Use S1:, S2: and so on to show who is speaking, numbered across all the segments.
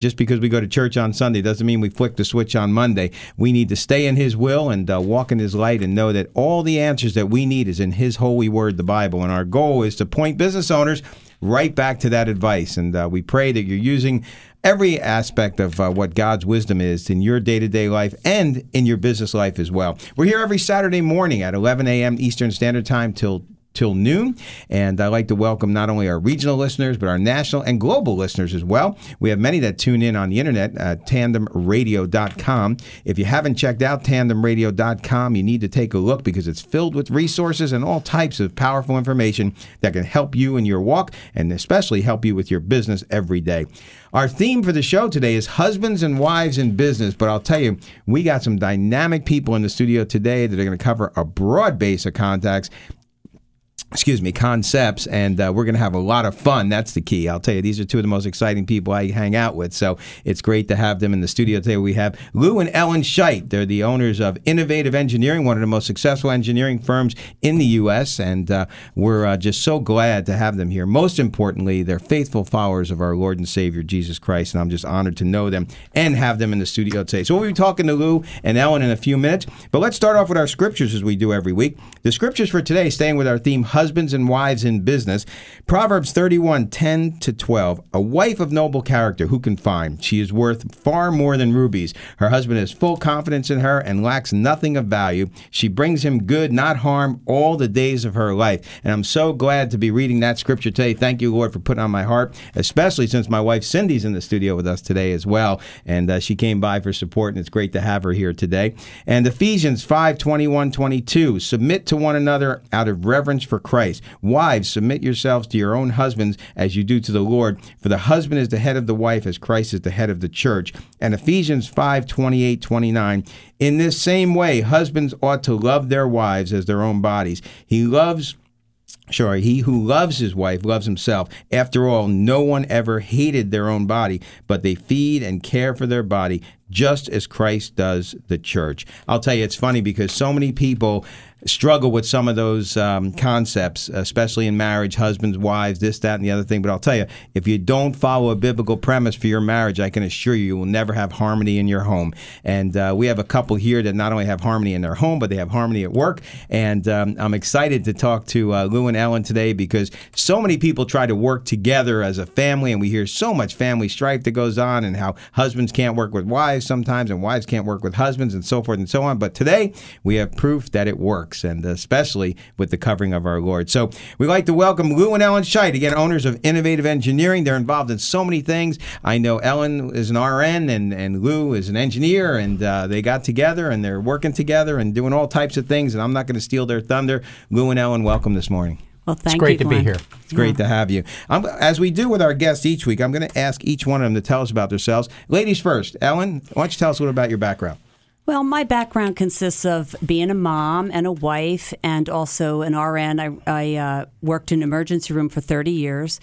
S1: just because we go to church on Sunday doesn't mean we flick the switch on Monday. We need to stay in His will and uh, walk in His light and know that all the answers that we need is in His holy word, the Bible. And our goal is to point business owners right back to that advice. And uh, we pray that you're using every aspect of uh, what God's wisdom is in your day to day life and in your business life as well. We're here every Saturday morning at 11 a.m. Eastern Standard Time till till noon. And I'd like to welcome not only our regional listeners, but our national and global listeners as well. We have many that tune in on the internet at tandemradio.com. If you haven't checked out tandemradio.com, you need to take a look because it's filled with resources and all types of powerful information that can help you in your walk and especially help you with your business every day. Our theme for the show today is husbands and wives in business, but I'll tell you, we got some dynamic people in the studio today that are going to cover a broad base of contacts excuse me, concepts, and uh, we're going to have a lot of fun. That's the key. I'll tell you, these are two of the most exciting people I hang out with. So it's great to have them in the studio today. We have Lou and Ellen Scheit. They're the owners of Innovative Engineering, one of the most successful engineering firms in the U.S., and uh, we're uh, just so glad to have them here. Most importantly, they're faithful followers of our Lord and Savior, Jesus Christ, and I'm just honored to know them and have them in the studio today. So we'll be talking to Lou and Ellen in a few minutes, but let's start off with our scriptures as we do every week. The scriptures for today, staying with our theme, husbands and wives in business. Proverbs 31 10 to 12. A wife of noble character, who can find? She is worth far more than rubies. Her husband has full confidence in her and lacks nothing of value. She brings him good, not harm, all the days of her life. And I'm so glad to be reading that scripture today. Thank you, Lord, for putting on my heart, especially since my wife Cindy's in the studio with us today as well. And uh, she came by for support, and it's great to have her here today. And Ephesians 5 21 22. Submit to one another out of reverence for Christ. Wives, submit yourselves to your own husbands as you do to the Lord, for the husband is the head of the wife as Christ is the head of the church. And Ephesians 5 28 29. In this same way, husbands ought to love their wives as their own bodies. He loves Sure, he who loves his wife loves himself. After all, no one ever hated their own body, but they feed and care for their body just as Christ does the church. I'll tell you, it's funny because so many people struggle with some of those um, concepts, especially in marriage, husbands, wives, this, that, and the other thing. But I'll tell you, if you don't follow a biblical premise for your marriage, I can assure you, you will never have harmony in your home. And uh, we have a couple here that not only have harmony in their home, but they have harmony at work. And um, I'm excited to talk to uh, Lou and Ellen today because so many people try to work together as a family, and we hear so much family strife that goes on, and how husbands can't work with wives sometimes, and wives can't work with husbands, and so forth and so on. But today, we have proof that it works works, and especially with the covering of our Lord. So we'd like to welcome Lou and Ellen Scheit, again, owners of Innovative Engineering. They're involved in so many things. I know Ellen is an RN and, and Lou is an engineer, and uh, they got together and they're working together and doing all types of things, and I'm not going to steal their thunder. Lou and Ellen, welcome this morning.
S2: Well, thank you.
S3: it's great
S2: you,
S3: to be here.
S1: It's great to have you. I'm, as we do with our guests each week, I'm going to ask each one of them to tell us about themselves. Ladies first. Ellen, why don't you tell us a little about your background?
S2: Well, my background consists of being a mom and a wife, and also an RN. I, I uh, worked in emergency room for 30 years,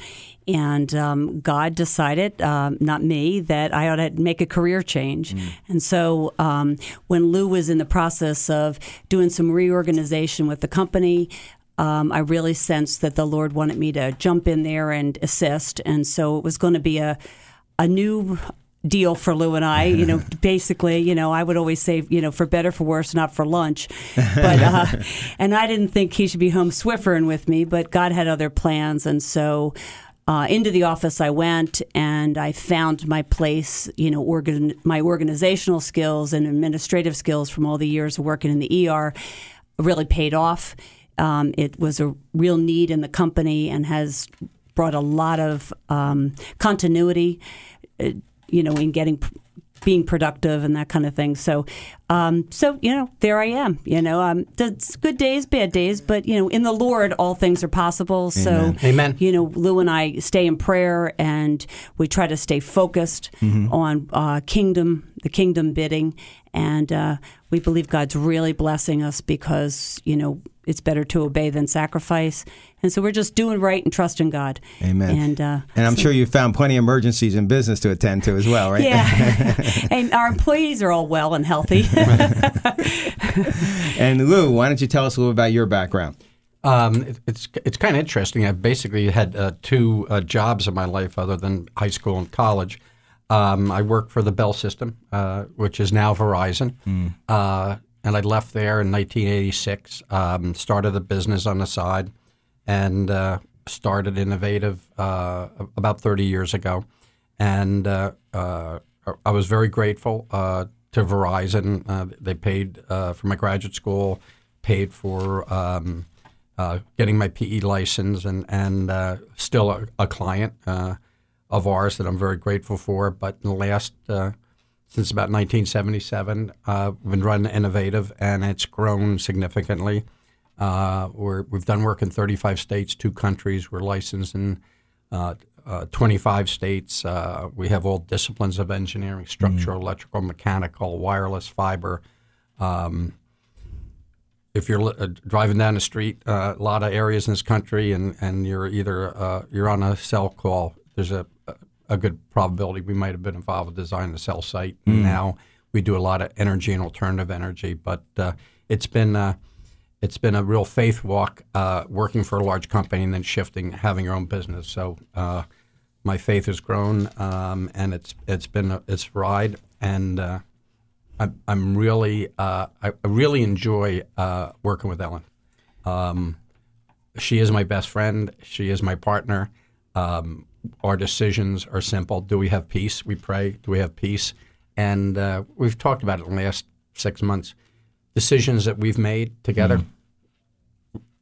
S2: and um, God decided, um, not me, that I ought to make a career change. Mm. And so, um, when Lou was in the process of doing some reorganization with the company, um, I really sensed that the Lord wanted me to jump in there and assist, and so it was going to be a a new deal for Lou and I. You know, basically, you know, I would always say, you know, for better, for worse, not for lunch. But uh, and I didn't think he should be home Swiffering with me, but God had other plans, and so. Uh, into the office I went, and I found my place. You know, organ- my organizational skills and administrative skills from all the years of working in the ER really paid off. Um, it was a real need in the company and has brought a lot of um, continuity. You know, in getting being productive and that kind of thing. So, um, so you know, there I am. You know, um, it's good days, bad days, but you know, in the Lord, all things are possible.
S3: Amen. So, Amen.
S2: You know, Lou and I stay in prayer, and we try to stay focused mm-hmm. on uh, kingdom, the kingdom bidding, and uh, we believe God's really blessing us because you know it's better to obey than sacrifice. And so we're just doing right and trusting God.
S1: Amen.
S2: And uh,
S1: and I'm
S2: so,
S1: sure you found plenty of emergencies in business to attend to as well, right?
S2: Yeah. and our employees are all well and healthy.
S1: and Lou, why don't you tell us a little about your background?
S3: Um, it, it's it's kind of interesting. I've basically had uh, two uh, jobs in my life other than high school and college. Um, I worked for the Bell System, uh, which is now Verizon. Uh, and I left there in 1986, um, started a business on the side, and uh, started Innovative uh, about 30 years ago. And uh, uh, I was very grateful uh, to Verizon. Uh, they paid for my graduate school, paid for um, getting my PE license, and and still a, a client of ours that I'm very grateful for. But in the last since about 1977, uh, we've been running Innovative, and it's grown significantly. Uh, we're, we've done work in 35 states, two countries. We're licensed in uh, uh, 25 states. Uh, we have all disciplines of engineering structural, electrical, mechanical, wireless, fiber. Um, if you're uh, driving down the street, uh, a lot of areas in this country, and, and you're either uh, you're on a cell call, there's a, a good probability we might have been involved with designing a cell site. Now we do a lot of energy and alternative energy, but uh, it's been uh, it's been a real faith walk uh, working for a large company and then shifting, having your own business. So uh, my faith has grown, um, and it's it's been a, it's ride, and uh, I'm I'm really uh, I I really enjoy uh, working with Ellen. Um, she is my best friend. She is my partner. Um, our decisions are simple. Do we have peace? We pray. Do we have peace? And uh, we've talked about it in the last six months. Decisions that we've made together,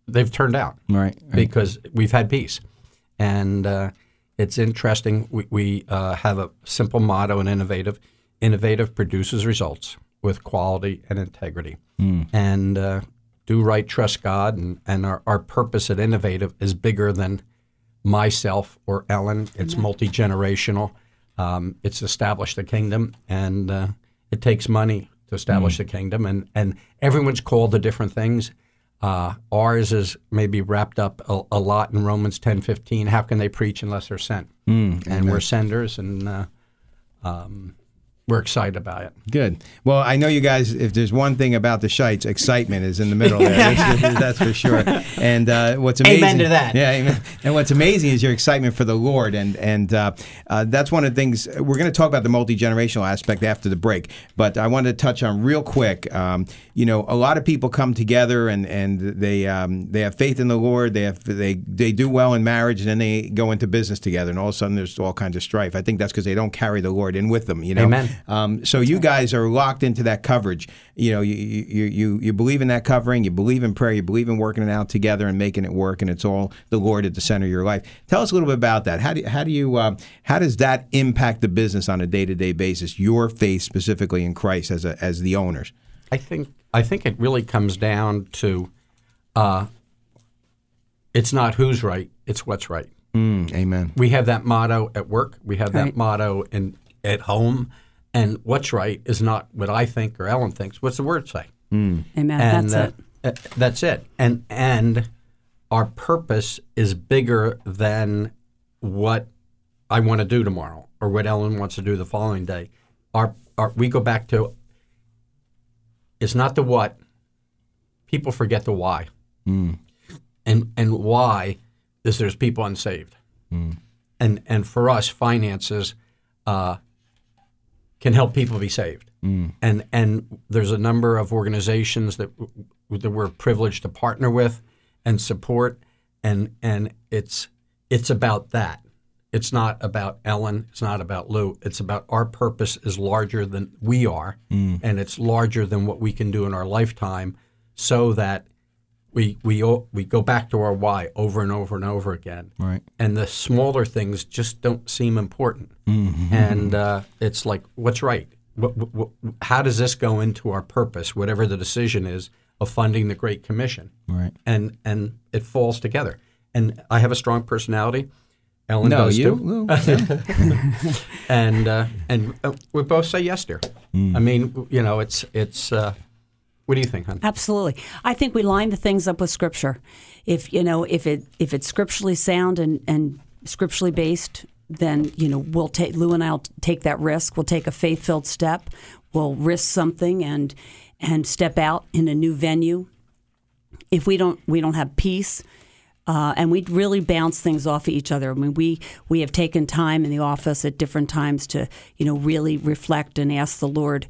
S3: they've turned out
S1: Right.
S3: because we've had peace. And uh, it's interesting. We, we uh, have a simple motto and Innovative Innovative produces results with quality and integrity. And uh, do right, trust God. And, and our, our purpose at Innovative is bigger than myself or Ellen. It's multi generational. Um, it's established the kingdom, and uh, it takes money to establish the kingdom. And, and everyone's called to different things. Uh, ours is maybe wrapped up a, a lot in Romans ten fifteen. How can they preach unless they're sent? and we're senders, and uh, um, we're excited about it.
S1: Good. Well, I know you guys. If there's one thing about the Scheits, excitement is in the middle there. that's, that's for sure. And uh, what's amazing?
S3: Amen to that.
S1: Yeah, amen. And what's amazing is your excitement for the Lord, and and uh, uh, that's one of the things we're going to talk about the multi generational aspect after the break. But I wanted to touch on real quick. Um, you know, a lot of people come together and and they um, they have faith in the Lord. They have they they do well in marriage, and then they go into business together, and all of a sudden there's all kinds of strife. I think that's because they don't carry the Lord in with them. You know.
S3: Amen.
S1: Um, so you guys are locked into that coverage. You know, you, you you you believe in that covering. You believe in prayer. You believe in working it out together and making it work. And it's all the Lord at the center of your life. Tell us a little bit about that. How do how do you uh, how does that impact the business on a day to day basis? Your faith specifically in Christ as a as the owners.
S3: I think I think it really comes down to uh, it's not who's right, it's what's right.
S1: Mm, amen.
S3: We have that motto at work. We have
S2: Right.
S3: that motto in at home. And what's right is not what I think or Ellen thinks. What's the word say?
S2: Amen.
S3: and
S2: That's
S3: uh,
S2: it.
S3: uh, that's it. And and our purpose is bigger than what I want to do tomorrow or what Ellen wants to do the following day. Our, our we go back to it's not the what. People forget the why. And and why is there's people unsaved. And and for us, finances uh, can help people be saved. Mm. And and there's a number of organizations that that we're privileged to partner with and support, and and it's it's about that. It's not about Ellen. It's not about Lou. It's about our purpose is larger than we are, mm. and it's larger than what we can do in our lifetime, so that we we we go back to our why over and over and over again.
S1: Right.
S3: And the smaller things just don't seem important. And uh, it's like, what's right? What, what, how does this go into our purpose, whatever the decision is of funding the Great Commission?
S1: Right.
S3: And and it falls together. And I have a strong personality. Ellen
S1: No,
S3: does
S1: you.
S3: too. And uh, and uh, we both say yes dear. I mean, you know, it's it's. Uh, what do you think, hon?
S2: Absolutely. I think we line the things up with scripture. If you know, if it if it's scripturally sound and, and scripturally based, then you know we'll take Lou and I'll take that risk. We'll take a faith filled step. We'll risk something and and step out in a new venue. If we don't we don't have peace, Uh, and we really bounce things off of each other. I mean, we we have taken time in the office at different times to, you know, really reflect and ask the Lord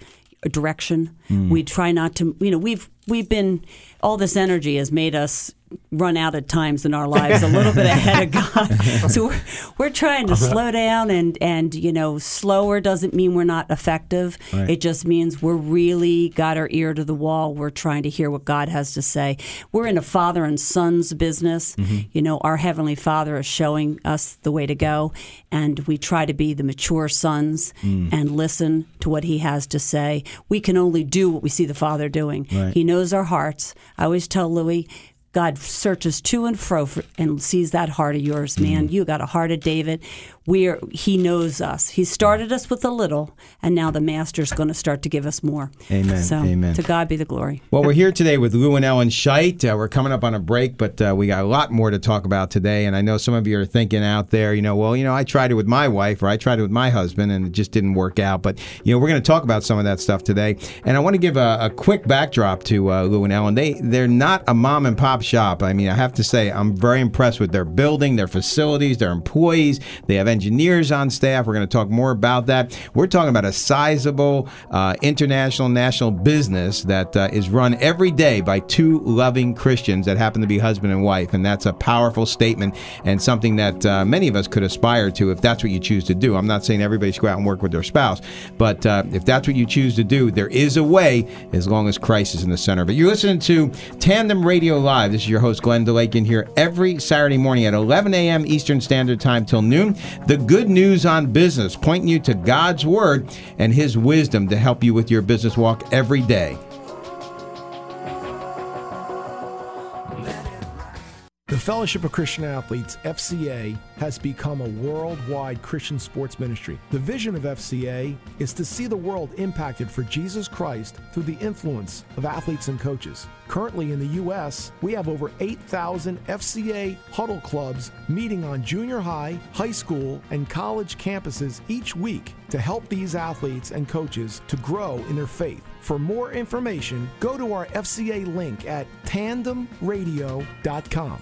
S2: direction. Mm. We try not to, you know, we've we've been all this energy has made us run out at times in our lives a little bit ahead of God. So we're, we're trying to slow down and, and, you know, slower doesn't mean we're not effective. Right. It just means we're really got our ear to the wall. We're trying to hear what God has to say. We're in a father and son's business. Mm-hmm. You know, our Heavenly Father is showing us the way to go, and we try to be the mature sons mm. and listen to what He has to say. We can only do what we see the Father doing. Right. He knows our hearts. I always tell Louis, God searches to and fro for, and sees that heart of yours, man. Mm-hmm. You got a heart of David we he knows us. He started us with a little, and now the Master's going to start to give us more.
S1: Amen.
S2: So
S1: Amen.
S2: to God be the glory.
S1: Well, we're here today with Lou and Ellen Scheit. Uh, we're coming up on a break, but uh, we got a lot more to talk about today. And I know some of you are thinking out there, you know, well, you know, I tried it with my wife or I tried it with my husband, and it just didn't work out. But you know, we're going to talk about some of that stuff today. And I want to give a, a quick backdrop to uh, Lou and Ellen. They they're not a mom and pop shop. I mean, I have to say, I'm very impressed with their building, their facilities, their employees. They have engineers on staff. We're going to talk more about that. We're talking about a sizable uh, international national business that uh, is run every day by two loving Christians that happen to be husband and wife. And that's a powerful statement and something that uh, many of us could aspire to if that's what you choose to do. I'm not saying everybody should go out and work with their spouse, but uh, if that's what you choose to do, there is a way as long as Christ is in the center. But you're listening to Tandem Radio Live. This is your host, Glenn DeLake, here every Saturday morning at 11 a.m. Eastern Standard Time till noon. The good news on Business, pointing you to God's Word and His wisdom to help you with your business walk every day.
S4: The Fellowship of Christian Athletes, FCA, has become a worldwide Christian sports ministry. The vision of FCA is to see the world impacted for Jesus Christ through the influence of athletes and coaches. Currently in the U.S., we have over 8,000 FCA huddle clubs meeting on junior high, high school, and college campuses each week to help these athletes and coaches to grow in their faith. For more information, go to our FCA link at tandemradio.com.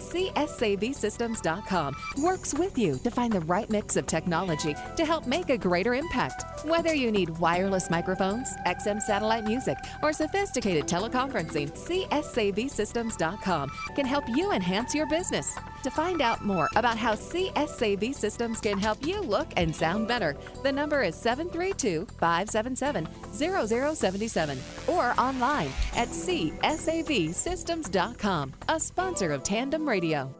S5: CSAVSystems.com works with you to find the right mix of technology to help make a greater impact. Whether you need wireless microphones, XM satellite music, or sophisticated teleconferencing, CSAVSystems.com can help you enhance your business. To find out more about how CSAV Systems can help you look and sound better, the number is 732 577 0077 or online at csavsystems.com, a sponsor of Tandem Radio.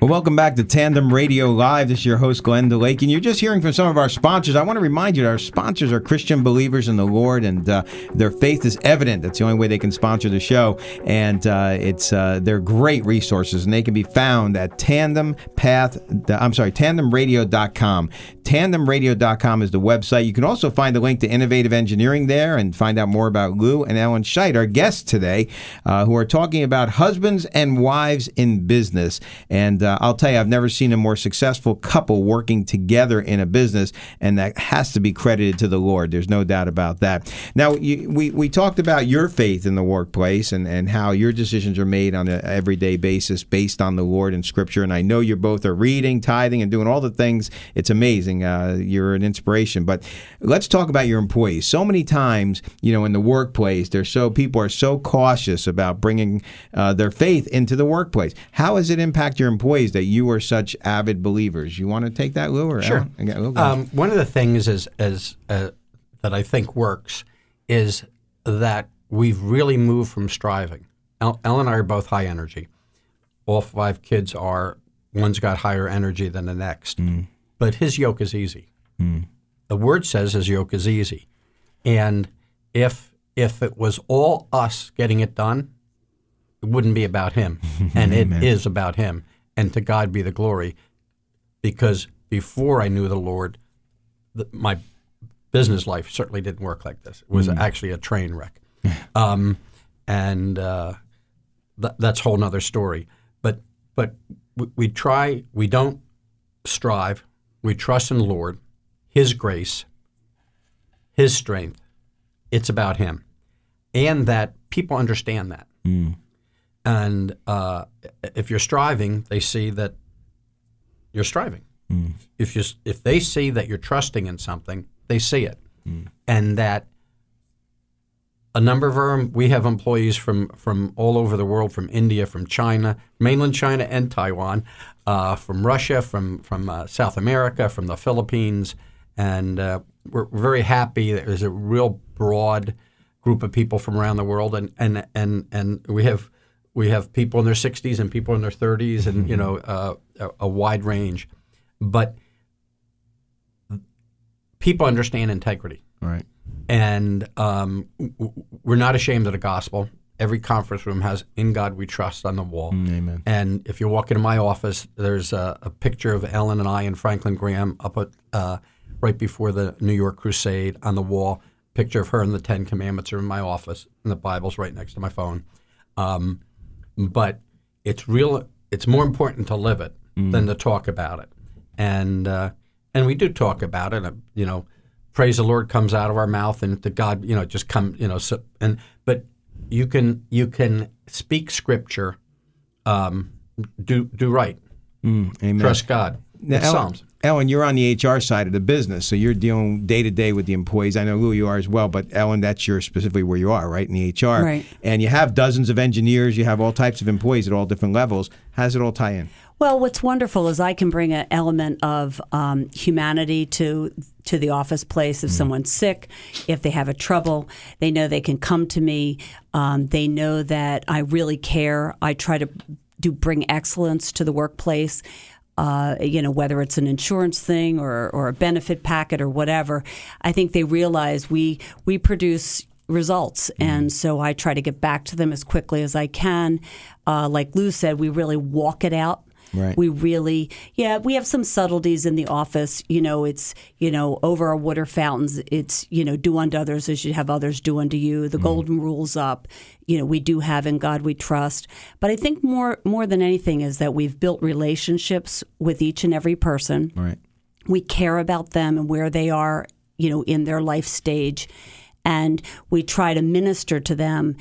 S1: Well, welcome back to Tandem Radio Live. This is your host, Glenn DeLake, and you're just hearing from some of our sponsors. I want to remind you that our sponsors are Christian believers in the Lord, and uh, their faith is evident. That's the only way they can sponsor the show, and uh, it's uh, they're great resources, and they can be found at Tandem Path. I'm sorry, TandemRadio.com. TandemRadio.com is the website. You can also find a link to Innovative Engineering there, and find out more about Lou and Ellen Scheit, our guests today, uh, who are talking about husbands and wives in business, and uh, I'll tell you, I've never seen a more successful couple working together in a business, and that has to be credited to the Lord. There's no doubt about that. Now, you, we we talked about your faith in the workplace and and how your decisions are made on an everyday basis based on the Lord and Scripture. And I know you both are reading, tithing, and doing all the things. It's amazing. Uh, you're an inspiration. But let's talk about your employees. So many times, you know, in the workplace, there's so people are so cautious about bringing uh, their faith into the workplace. How does it impact your employees that you are such avid believers? You want to take that, Lou? Or
S3: Sure.
S1: Lou,
S3: Um, one of the things is, is uh, that I think works is that we've really moved from striving. El- Ellen and I are both high energy. All five kids are. One's got higher energy than the next, but his yoke is easy. The word says his yoke is easy, and if if it was all us getting it done, it wouldn't be about him, and it is about him. And to God be the glory, because before I knew the Lord, the, my business life certainly didn't work like this. It was actually a train wreck, um, and uh, th- that's a whole nother story. But but we, we try. We don't strive. We trust in the Lord, His grace, His strength. It's about Him, and that people understand that. And uh, if you're striving, they see that you're striving. If you if they see that you're trusting in something, they see it, and that a number of our we have employees from from all over the world, from India, from China, mainland China, and Taiwan, uh, from Russia, from from uh, South America, from the Philippines, and uh, we're very happy. that There's a real broad group of people from around the world, and and and and we have we have people in their 60s and people in their 30s, and you know uh, a, a wide range, but people understand integrity
S1: Right.
S3: and um, we're not ashamed of the gospel. Every conference room has "In God We Trust" on the wall.
S1: amen.
S3: And if you walk into my office, there's a, a picture of Ellen and I and Franklin Graham up at, uh, right before the New York Crusade on the wall. Picture of her and the Ten Commandments are in my office, and the Bible's right next to my phone. Um, but it's real. It's more important to live it than to talk about it. And uh, and we do talk about it. uh, You know, praise the Lord comes out of our mouth, and to God, you know, just come. You know, so, and but you can you can speak Scripture, um, do do right, mm,
S1: amen.
S3: trust God.
S1: Now,
S3: Psalms.
S1: Ellen, you're on the HR side of the business, so you're dealing day to day with the employees. I know Lou, you are as well, but Ellen, that's your specifically where you are, right in the HR.
S2: Right.
S1: And you have dozens of engineers, you have all types of employees at all different levels. How does it all tie in?
S2: Well, what's wonderful is I can bring an element of um, humanity to to the office place. If someone's sick, if they have a trouble, they know they can come to me. Um, they know that I really care. I try to do bring excellence to the workplace. Uh, you know, whether it's an insurance thing or, or a benefit packet or whatever, I think they realize we we produce results, and so I try to get back to them as quickly as I can. Uh, like Lou said, we really walk it out.
S1: Right.
S2: We really, yeah, we have some subtleties in the office. You know, it's, you know, over our water fountains, it's, you know, do unto others as you have others do unto you. The mm. golden rules up. You know, we do have in God we trust. But I think more more than anything is that we've built relationships with each and every person
S1: Right.
S2: we care about them and where they are, you know, in their life stage, and we try to minister to them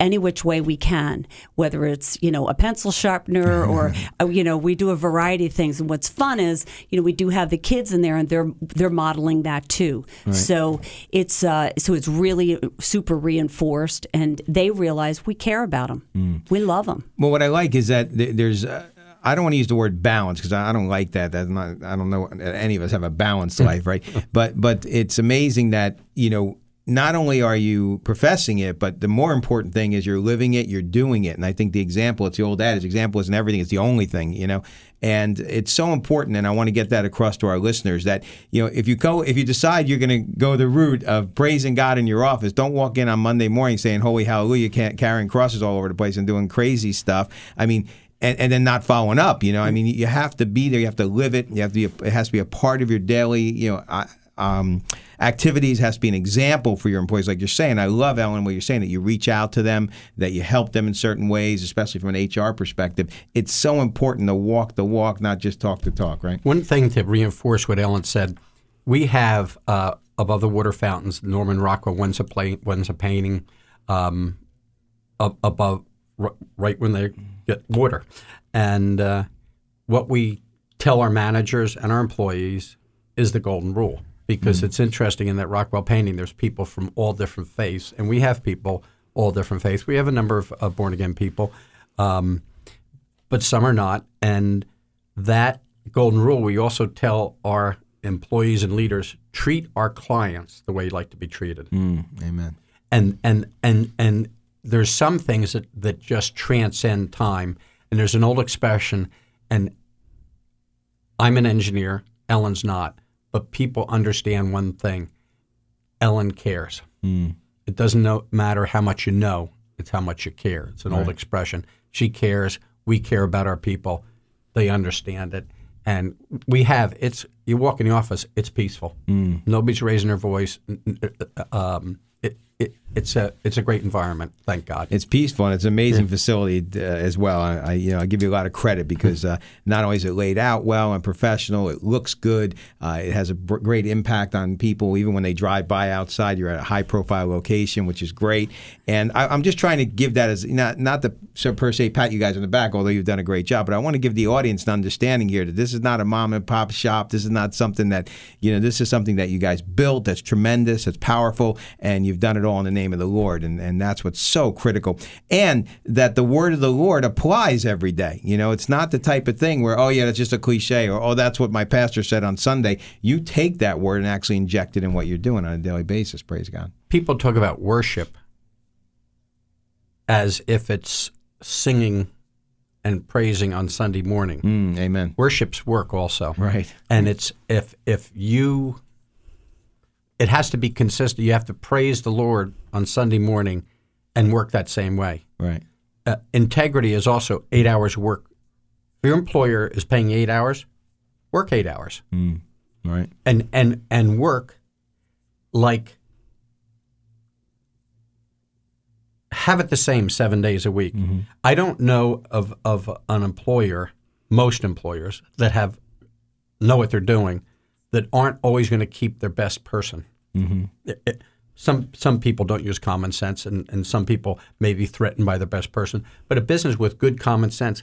S2: any which way we can, whether it's you know a pencil sharpener or uh, you know we do a variety of things. And what's fun is you know we do have the kids in there and they're they're modeling that too. So it's uh, so it's really super reinforced, and they realize we care about them, we love them.
S1: Well, what I like is that th- there's. Uh, I don't want to use the word balance because I I don't like that. That's not. I don't know. Any of us have a balanced life, right? But but it's amazing that you know. Not only are you professing it, but the more important thing is you're living it, you're doing it. And I think the example, it's the old adage, example isn't everything, it's the only thing, you know. And it's so important, and I want to get that across to our listeners that, you know, if you go if you decide you're gonna go the route of praising God in your office, don't walk in on Monday morning saying holy hallelujah, can't carrying crosses all over the place and doing crazy stuff. I mean, and, and then not following up. You know, I mean, you have to be there. You have to live it. You have to. Be a, it has to be a part of your daily, you know, um, activities, has to be an example for your employees. Like you're saying, I love Ellen what you're saying that you reach out to them, that you help them in certain ways, especially from an HR perspective. It's so important to walk the walk, not just talk the talk, right?
S3: One thing to reinforce what Ellen said, we have uh, above the water fountains, Norman Rockwell, one's a, play, one's a painting um, above, right when they get water. And uh, what we tell our managers and our employees is the golden rule because it's interesting in that Rockwell painting, there's people from all different faiths, and we have people all different faiths. We have a number of, of born again people, um, but some are not. And that golden rule, we also tell our employees and leaders treat our clients the way you like to be treated.
S1: Amen.
S3: And and and and there's some things that, that just transcend time. And there's an old expression, and I'm an engineer, Ellen's not, but people understand one thing. Ellen cares. Hmm. It doesn't know, matter how much you know, it's how much you care. It's an old expression. She cares. We care about our people. They understand it. And we have, it's, you walk in the office, it's peaceful. Hmm. Nobody's raising their voice. N- uh, Um, it, it, it's, a, it's a great environment, thank God.
S1: It's peaceful and it's an amazing facility uh, as well. I, I you know I give you a lot of credit because uh, not only is it laid out well and professional, it looks good. Uh, it has a br- great impact on people even when they drive by outside. You're at a high profile location, which is great. And I, I'm just trying to give that as not not to so per se pat you guys on the back, although you've done a great job. But I want to give the audience an understanding here that this is not a mom and pop shop. This is not something that you know. This is something that you guys built. That's tremendous. That's powerful, and you've done it all in the name of the Lord, and and that's what's so critical. And that the word of the Lord applies every day. You know, it's not the type of thing where oh yeah, that's just a cliche, or oh that's what my pastor said on Sunday. You take that word and actually inject it in what you're doing on a daily basis. Praise God.
S3: People talk about worship as if it's singing and praising on Sunday morning.
S1: Mm, amen.
S3: Worship's work also.
S1: Right.
S3: and it's if if you it has to be consistent you have to praise the lord on sunday morning and work that same way
S1: Right.
S3: uh, integrity is also eight hours work if your employer is paying eight hours work eight hours
S1: Right.
S3: and and and work like have it the same seven days a week. I don't know of of an employer, most employers that have know what they're doing, that aren't always going to keep their best person. It- it- some some people don't use common sense, and, and some people may be threatened by their best person. But a business with good common sense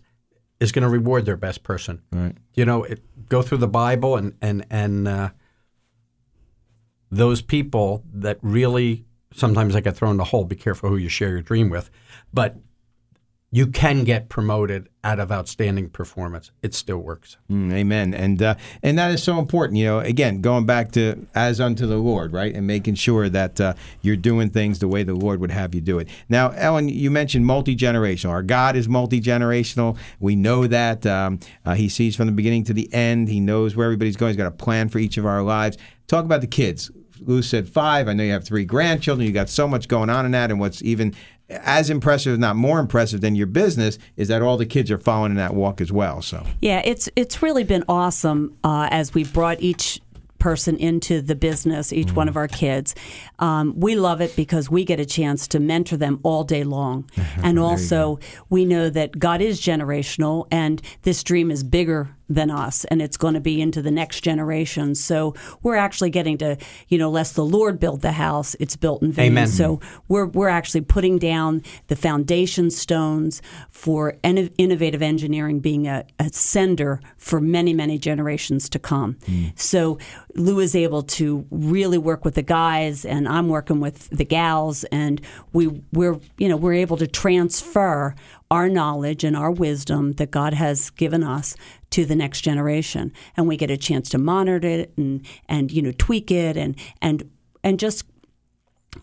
S3: is going to reward their best person.
S1: Right.
S3: You know, it, go through the Bible and and and uh, those people that really sometimes I get thrown in the hole. Be careful who you share your dream with, but you can get promoted out of outstanding performance. It still works.
S1: Mm, amen. And uh, and that is so important. You know, again, going back to as unto the Lord, right, and making sure that uh, you're doing things the way the Lord would have you do it. Now, Ellen, you mentioned multi generational. Our God is multi generational. We know that um, uh, He sees from the beginning to the end. He knows where everybody's going. He's got a plan for each of our lives. Talk about the kids. Lou said five. I know you have three grandchildren. You got so much going on in that. And what's even as impressive, if not more impressive than your business, is that all the kids are following in that walk as well. So.
S2: Yeah, it's it's really been awesome uh, as we brought each person into the business, each one of our kids. Um, we love it because we get a chance to mentor them all day long, and also we know that God is generational, and this dream is bigger than us and it's going to be into the next generation so we're actually getting to you know lest the lord build the house it's built in vain
S3: Amen.
S2: so we're, we're actually putting down the foundation stones for inno- innovative engineering being a, a sender for many, many generations to come. Mm. So Lou is able to really work with the guys, and I'm working with the gals, and we, we're, you know, we're able to transfer our knowledge and our wisdom that God has given us to the next generation, and we get a chance to monitor it and and you know tweak it and and and just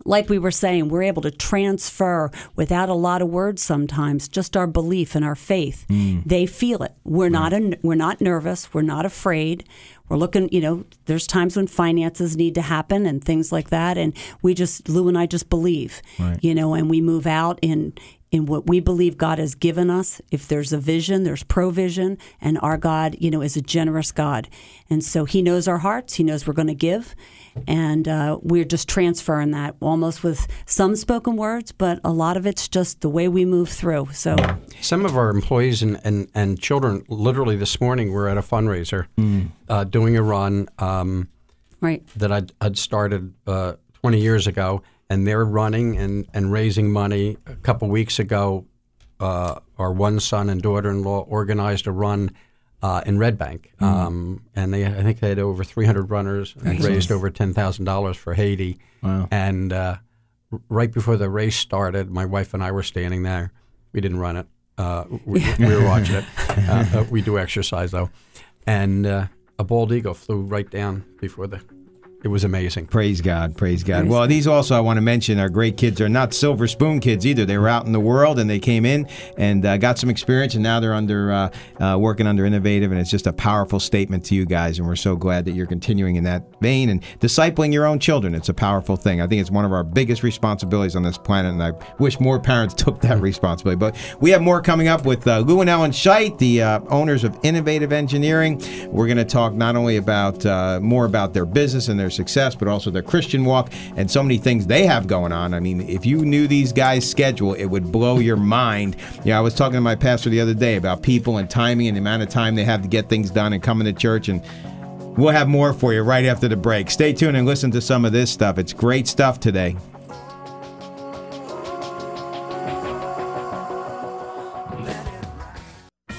S2: like we were saying, we're able to transfer without a lot of words sometimes, just our belief and our faith. Mm. They feel it. We're not a, we're not nervous. We're not afraid. We're looking, you know, there's times when finances need to happen and things like that. And we just, Lou and I just believe, you know, and we move out in in what we believe God has given us. If there's a vision, there's provision, and our God, you know, is a generous God. And so He knows our hearts. He knows we're going to give, and uh, we're just transferring that almost with some spoken words, but a lot of it's just the way we move through. So
S3: Some of our employees and, and, and children, literally this morning, were at a fundraiser uh, doing a run um,
S2: right.
S3: that I'd, I'd started uh, 20 years ago, and they're running and, and raising money. A couple weeks ago, uh, our one son and daughter-in-law organized a run uh, in Red Bank, um, and they I think they had over 300 runners and raised over ten thousand dollars for Haiti.
S1: Wow.
S3: And uh, right before the race started, my wife and I were standing there. We didn't run it. Uh, we, we were watching it. Uh, we do exercise though, and uh, a bald eagle flew right down before the. It was amazing.
S1: Praise God, praise God. Well, these also I want to mention are great kids. They're not silver spoon kids either. They were out in the world and they came in and uh, got some experience, and now they're under uh, uh, working under innovative, and it's just a powerful statement to you guys. And we're so glad that you're continuing in that vein and discipling your own children. It's a powerful thing. I think it's one of our biggest responsibilities on this planet, and I wish more parents took that responsibility. But we have more coming up with uh, Lou and Ellen Scheit, the uh, owners of Innovative Engineering. We're going to talk not only about uh, more about their business and their success, but also their Christian walk and so many things they have going on. I mean, if you knew these guys' schedule, it would blow your mind. Yeah, I was talking to my pastor the other day about people and timing and the amount of time they have to get things done and coming to church and. We'll have more for you right after the break. Stay tuned and listen to some of this stuff. It's great stuff today.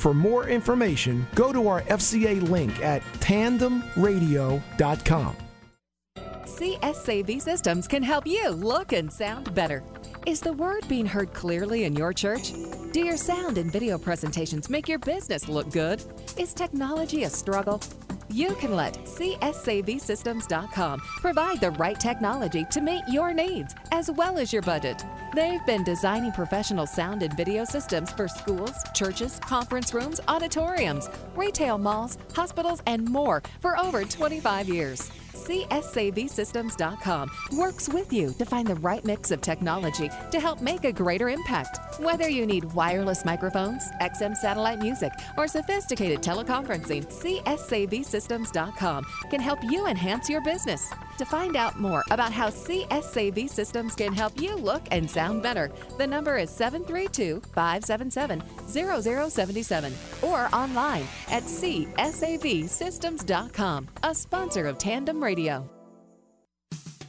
S4: For more information, go to our FCA link at tandemradio.com.
S5: CSAV Systems can help you look and sound better. Is the word being heard clearly in your church? Do your sound and video presentations make your business look good? Is technology a struggle? You can let CSAVSystems.com provide the right technology to meet your needs as well as your budget. They've been designing professional sound and video systems for schools, churches, conference rooms, auditoriums, retail malls, hospitals, and more for over 25 years. CSAVSystems.com works with you to find the right mix of technology to help make a greater impact. Whether you need wireless microphones, XM satellite music, or sophisticated teleconferencing, CSAVSystems.com can help you enhance your business. To find out more about how CSAV Systems can help you look and sound better, the number is 732 577 0077 or online at CSAVSystems.com, a sponsor of Tandem Radio. Radio.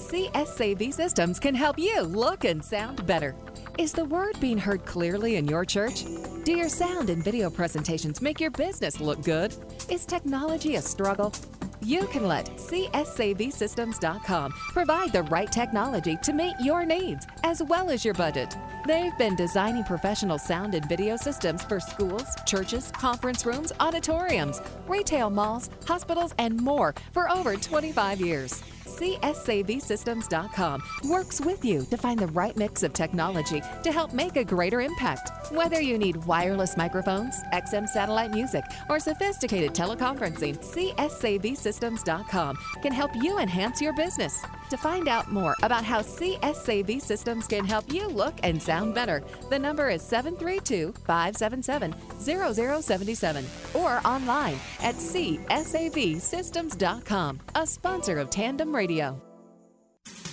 S5: CSAV Systems can help you look and sound better. Is the word being heard clearly in your church? Do your sound and video presentations make your business look good? Is technology a struggle? You can let CSAVSystems.com provide the right technology to meet your needs as well as your budget. They've been designing professional sound and video systems for schools, churches, conference rooms, auditoriums, retail malls, hospitals, and more for over 25 years. CSAVSystems.com works with you to find the right mix of technology to help make a greater impact. Whether you need wireless microphones, XM satellite music, or sophisticated teleconferencing, CSAVSystems.com can help you enhance your business. To find out more about how CSAV Systems can help you look and sound better, the number is 732 577 0077 or online at CSAVSystems.com, a sponsor of Tandem Radio.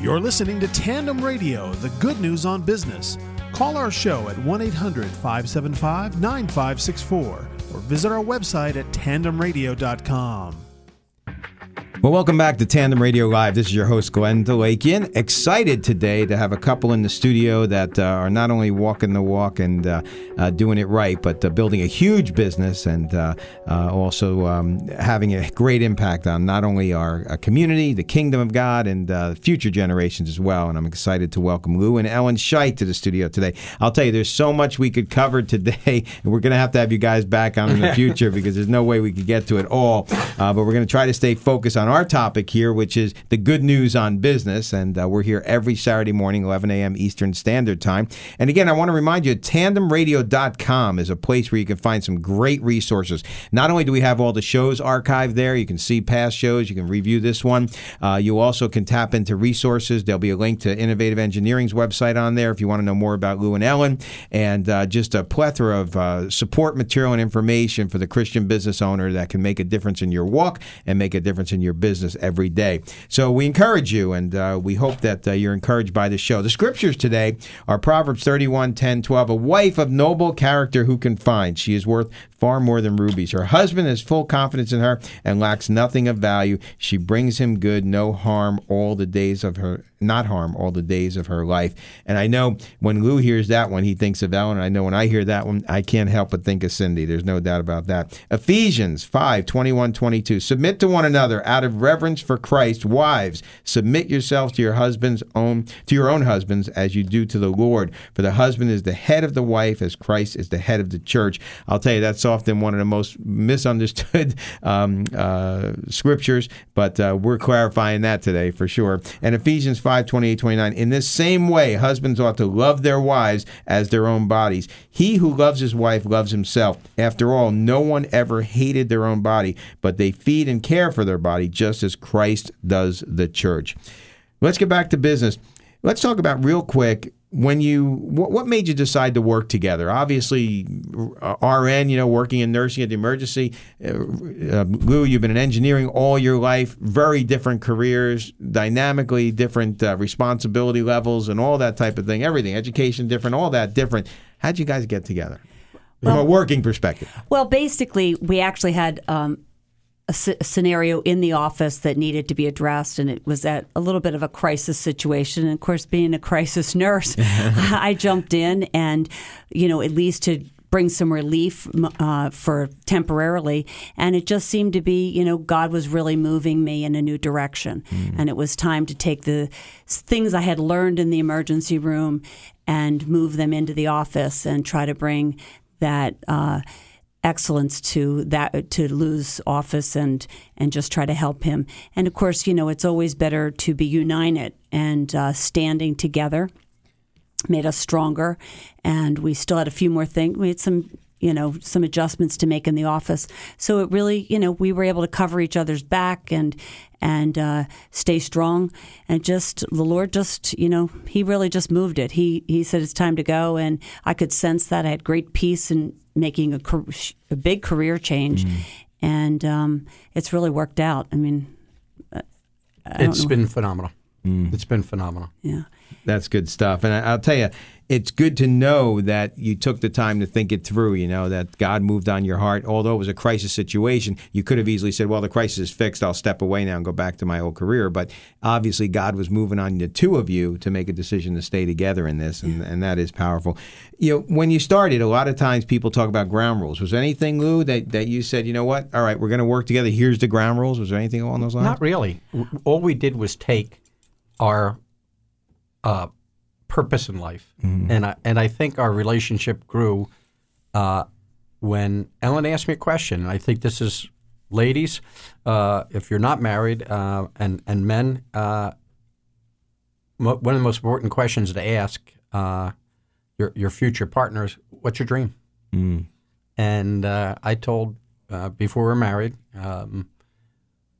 S6: You're listening to Tandem Radio, the good news on business. Call our show at 1 800 575 9564 or visit our website at tandemradio.com.
S1: Well, welcome back to Tandem Radio Live. This is your host, Glenn Delakian. Excited today to have a couple in the studio that uh, are not only walking the walk and uh, uh, doing it right, but uh, building a huge business and uh, uh, also um, having a great impact on not only our community, the kingdom of God, and future generations as well. And I'm excited to welcome Lou and Ellen Scheit to the studio today. I'll tell you, there's so much we could cover today, and we're going to have to have you guys back on in the future because there's no way we could get to it all. but we're going to try to stay focused on our topic here, which is the good news on business. And uh, we're here every Saturday morning, 11 a.m. Eastern Standard Time. And again, I want to remind you, tandemradio.com is a place where you can find some great resources. Not only do we have all the shows archived there, you can see past shows, you can review this one. Uh, you also can tap into resources. There'll be a link to Innovative Engineering's website on there if you want to know more about Lou and Ellen, and uh, just a plethora of uh, support material and information for the Christian business owner that can make a difference in your walk and make a difference in your business every day. So we encourage you, and uh, we hope that uh, you're encouraged by the show. The scriptures today are Proverbs 31, 10, 12. A wife of noble character who can find? She is worth far more than rubies. Her husband has full confidence in her and lacks nothing of value. She brings him good, no harm all the days of her not harm all the days of her life. And I know when Lou hears that one, he thinks of Ellen. I know when I hear that one, I can't help but think of Cindy. There's no doubt about that. Ephesians 5 21 22. Submit to one another out of reverence for Christ. Wives, submit yourselves to your husband's own to your own husbands as you do to the Lord. For the husband is the head of the wife, as Christ is the head of the church. I'll tell you that's often one of the most misunderstood um, uh, scriptures, but uh, we're clarifying that today for sure. And Ephesians 5 28 29. In this same way, husbands ought to love their wives as their own bodies. He who loves his wife loves himself. After all, no one ever hated their own body, but they feed and care for their body just as Christ does the church. Let's get back to business. Let's talk about real quick when you what, what, made you decide to work together? Obviously uh, rn you know working in nursing at the emergency. Uh, uh, lou you've been in engineering all your life. Very different careers dynamically different uh, responsibility levels and all that type of thing. Everything education different all that different. How'd you guys get together? From a working perspective.
S2: well basically we actually had um, a, c- a scenario in the office that needed to be addressed, and it was at a little bit of a crisis situation. And of course, being a crisis nurse, I jumped in, and you know, at least to bring some relief uh, for temporarily. And it just seemed to be, you know, God was really moving me in a new direction. Mm. And it was time to take the things I had learned in the emergency room and move them into the office and try to bring that. Uh, excellence to that to Lou's office and and just try to help him. And of course, you know, it's always better to be united and uh, standing together made us stronger. And we still had a few more things. We had some you know some adjustments to make in the office. So it really, you know, we were able to cover each other's back and and uh, stay strong. And just the Lord, just you know, He really just moved it. He He said it's time to go, and I could sense that. I had great peace and making a, a big career change, mm. and um, it's really worked out. I mean,
S3: uh, I it's been phenomenal. Mm. It's been phenomenal.
S2: Yeah,
S1: that's good stuff. And I, will tell you, it's good to know that you took the time to think it through, you know, that God moved on your heart. Although it was a crisis situation, you could have easily said, well, the crisis is fixed. I'll step away now and go back to my old career. But obviously, God was moving on the two of you to make a decision to stay together in this, and, and that is powerful. You know, when you started, a lot of times people talk about ground rules. Was anything, Lou, that, that you said, you know what, all right, we're going to work together. Here's the ground rules. Was there anything along those lines?
S3: Not really. All we did was take our uh, purpose in life, mm-hmm. and I and I think our relationship grew uh, when Ellen asked me a question. And I think this is ladies, uh, if you're not married, uh, and and men, uh, mo- one of the most important questions to ask uh, your your future partners: What's your dream? And uh, I told uh, before we were married, um,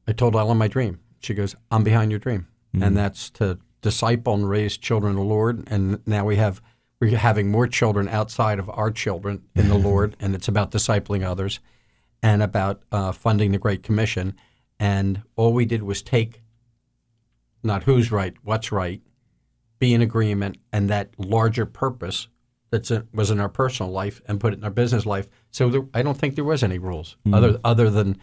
S3: I told Ellen my dream. She goes, "I'm behind your dream," and that's to disciple and raise children in the Lord. And now we have we're having more children outside of our children in the Lord, and it's about discipling others and about uh, funding the Great Commission. And all we did was take not who's right, what's right, be in agreement, and that larger purpose that was in our personal life and put it in our business life. So there, I don't think there was any rules other other than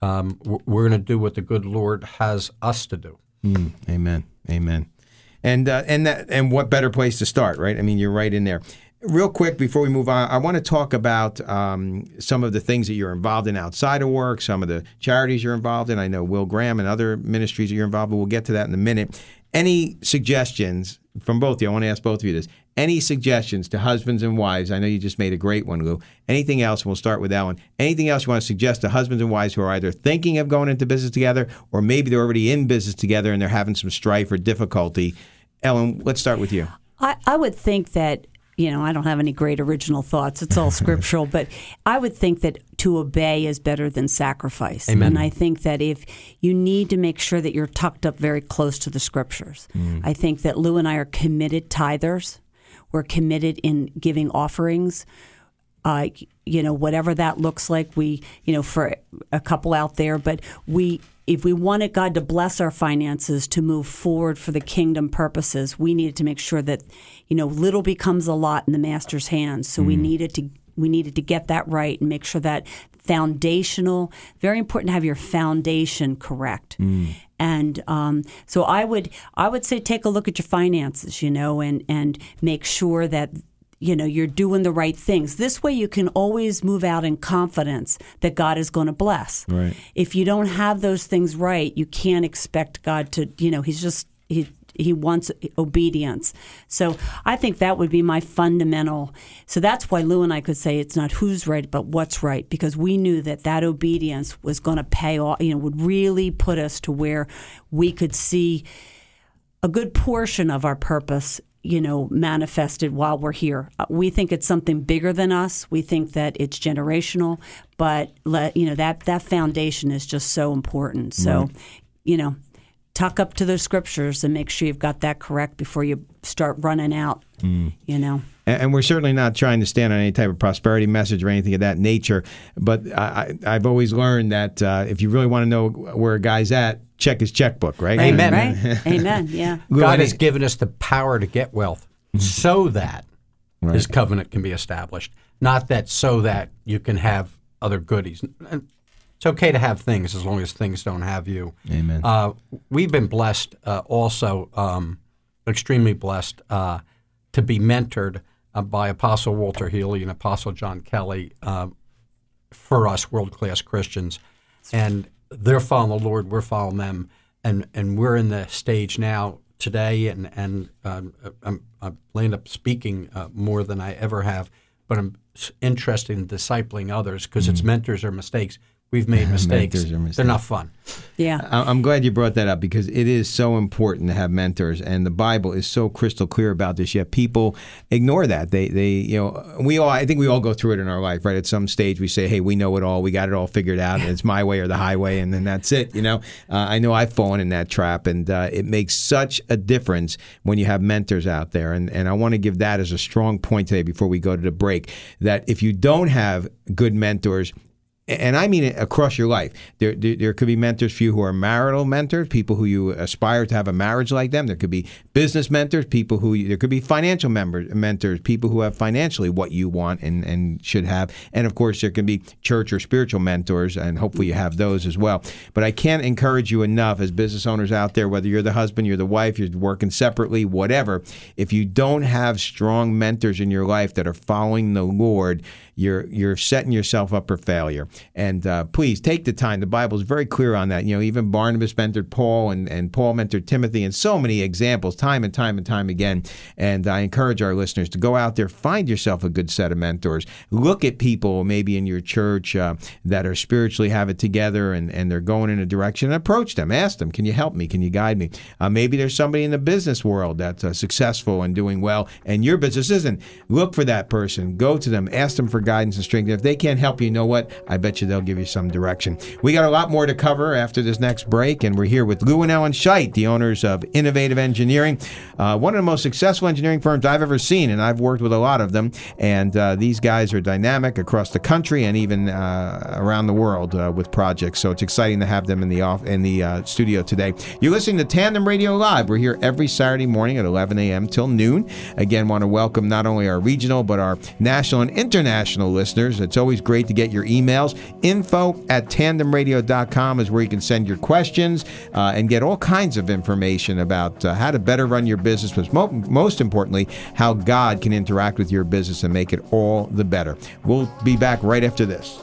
S3: um, we're- we're going to do what the good Lord has us to do.
S1: Mm, amen. Amen. And uh, and that and what better place to start, right? I mean, you're right in there. Real quick before we move on, I want to talk about um, some of the things that you're involved in outside of work, some of the charities you're involved in. I know Will Graham and other ministries that you're involved in. We'll get to that in a minute. Any suggestions from both of you? I want to ask both of you this. Any suggestions to husbands and wives? I know you just made a great one, Lou. Anything else? We'll start with Ellen. Anything else you want to suggest to husbands and wives who are either thinking of going into business together or maybe they're already in business together and they're having some strife or difficulty? Ellen, let's start with you.
S2: I, I would think that, you know, I don't have any great original thoughts. It's all scriptural, but I would think that to obey is better than sacrifice.
S3: Amen.
S2: And I think that if you need to make sure that you're tucked up very close to the scriptures, I think that Lou and I are committed tithers. We're committed in giving offerings. Uh, you know, whatever that looks like, we, you know, for a couple out there, but we, if we wanted God to bless our finances to move forward for the kingdom purposes, we needed to make sure that, you know, little becomes a lot in the master's hands. So we needed to we needed to get that right and make sure that foundational very important to have your foundation correct. And um, so i would i would say take a look at your finances you know and and make sure that you know you're doing the right things. This way you can always move out in confidence that god is going to bless.
S1: Right.
S2: if you don't have those things right you can't expect god to you know he's just he he wants obedience. So i think that would be my fundamental so that's why lou and i could say it's not who's right but what's right because we knew that that obedience was going to pay off you know would really put us to where we could see a good portion of our purpose you know manifested while we're here. Uh, we think it's something bigger than us. We think that it's generational but let you know that that foundation is just so important. So you know tuck up to those scriptures and make sure you've got that correct before you start running out you know
S1: And and we're certainly not trying to stand on any type of prosperity message or anything of that nature. But I, I, I've always learned that uh, if you really want to know where a guy's at, check his checkbook, right?
S3: Amen.
S2: right amen yeah
S1: Lou,
S3: God has given us the power to get wealth so that His covenant can be established, not that so that you can have other goodies. And It's okay to have things as long as things don't have you.
S1: Amen.
S3: Uh, we've been blessed, uh, also um, extremely blessed, uh, to be mentored uh, by Apostle Walter Healy and Apostle John Kelly uh, for us world class Christians, and they're following the Lord, we're following them, and and we're in the stage now today, and and um, I'm, I'm I end up speaking uh, more than I ever have, but I'm interested in discipling others because it's mentors or mistakes. We've made mistakes.
S1: Mentors or mistakes.
S3: They're not fun.
S2: yeah
S1: I- I'm glad you brought that up because it is so important to have mentors, and the Bible is so crystal clear about this. Yet people ignore that. They, they, you know, we all. I think we all go through it in our life, right? At some stage, we say, "Hey, we know it all. We got it all figured out, and it's my way or the highway," and then that's it. You know, uh, I know I've fallen in that trap, and uh, it makes such a difference when you have mentors out there. And and I want to give that as a strong point today before we go to the break. That if you don't have good mentors and I mean across your life. There, there, there could be mentors for you who are marital mentors, people who you aspire to have a marriage like them. There could be business mentors, people who there could be financial members, mentors, people who have financially what you want and, and should have. And of course, there can be church or spiritual mentors, and hopefully you have those as well. But I can't encourage you enough as business owners out there, whether you're the husband, you're the wife, you're working separately, whatever. If you don't have strong mentors in your life that are following the Lord, you're you're setting yourself up for failure. And uh, please take the time. The Bible is very clear on that. You know, even Barnabas mentored Paul, and, and Paul mentored Timothy, and so many examples, time and time and time again. And I encourage our listeners to go out there, find yourself a good set of mentors. Look at people maybe in your church uh, that are spiritually have it together and, and they're going in a direction. And approach them, ask them, "Can you help me? Can you guide me?" Uh, maybe there's somebody in the business world that's uh, successful and doing well, and your business isn't. Look for that person. Go to them. Ask them for guidance and strength. If they can't help you, you know what? I bet you they'll give you some direction. We got a lot more to cover after this next break, and we're here with Lou and Ellen Scheit, the owners of Innovative Engineering, uh, one of the most successful engineering firms I've ever seen, and I've worked with a lot of them. And uh, these guys are dynamic across the country and even uh, around the world uh, with projects. So it's exciting to have them in the off in the uh, studio today. You're listening to Tandem Radio Live. We're here every Saturday morning at 11 a.m. till noon. Again, want to welcome not only our regional but our national and international listeners. It's always great to get your emails. Info at tandemradio.com is where you can send your questions uh, and get all kinds of information about uh, how to better run your business, but mo- most importantly, how God can interact with your business and make it all the better. We'll be back right after this.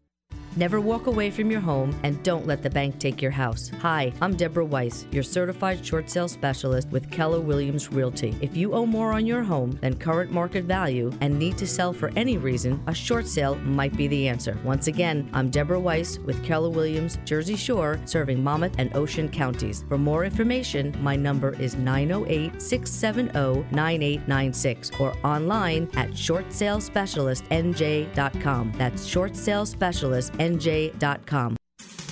S7: Never walk away from your home and don't let the bank take your house. Hi, I'm Deborah Weiss, your certified short sale specialist with Keller Williams Realty. If you owe more on your home than current market value and need to sell for any reason, a short sale might be the answer. Once again, I'm Deborah Weiss with Keller Williams Jersey Shore, serving Monmouth and Ocean counties. For more information, my number is 908 670 9896 or online at shortsalespecialistnj.com. That's short sale specialist nj.com.